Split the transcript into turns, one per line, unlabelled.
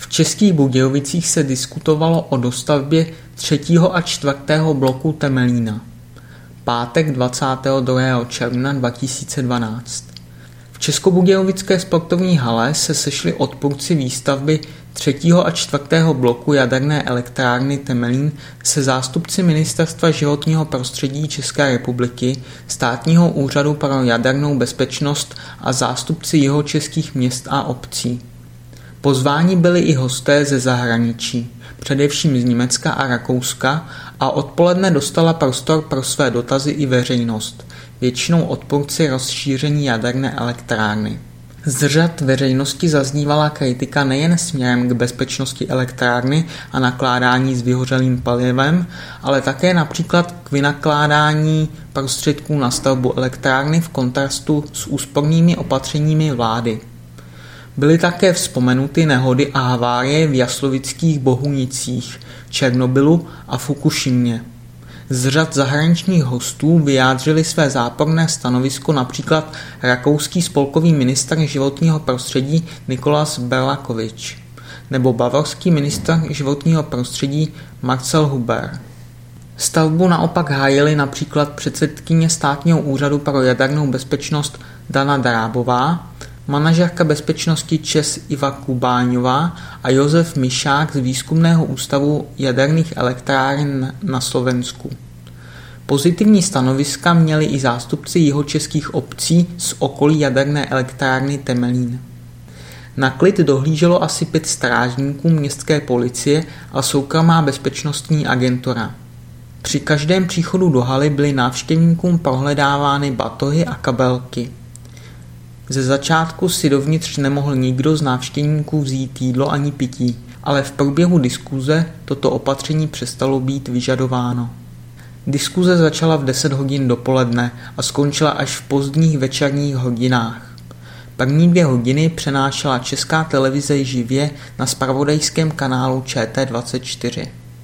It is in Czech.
V Českých Budějovicích se diskutovalo o dostavbě třetího a čtvrtého bloku Temelína. Pátek 22. června 2012. V Českobudějovické sportovní hale se sešli odpůrci výstavby třetího a čtvrtého bloku jaderné elektrárny Temelín se zástupci Ministerstva životního prostředí České republiky, Státního úřadu pro jadernou bezpečnost a zástupci jeho českých měst a obcí. Pozváni byli i hosté ze zahraničí, především z Německa a Rakouska a odpoledne dostala prostor pro své dotazy i veřejnost, většinou odpůrci rozšíření jaderné elektrárny. Z řad veřejnosti zaznívala kritika nejen směrem k bezpečnosti elektrárny a nakládání s vyhořelým palivem, ale také například k vynakládání prostředků na stavbu elektrárny v kontrastu s úspornými opatřeními vlády. Byly také vzpomenuty nehody a havárie v Jaslovických Bohunicích, Černobylu a Fukušimě. Z řad zahraničních hostů vyjádřili své záporné stanovisko například rakouský spolkový ministr životního prostředí Nikolas Berlakovič nebo bavorský ministr životního prostředí Marcel Huber. Stavbu naopak hájili například předsedkyně státního úřadu pro jadernou bezpečnost Dana Drábová, manažerka bezpečnosti ČES Iva Kubáňová a Josef Mišák z Výzkumného ústavu jaderných elektráren na Slovensku. Pozitivní stanoviska měli i zástupci jihočeských obcí z okolí jaderné elektrárny Temelín. Na klid dohlíželo asi pět strážníků městské policie a soukromá bezpečnostní agentura. Při každém příchodu do haly byly návštěvníkům prohledávány batohy a kabelky. Ze začátku si dovnitř nemohl nikdo z návštěvníků vzít jídlo ani pití, ale v průběhu diskuze toto opatření přestalo být vyžadováno. Diskuze začala v 10 hodin dopoledne a skončila až v pozdních večerních hodinách. První dvě hodiny přenášela česká televize živě na spravodajském kanálu ČT24.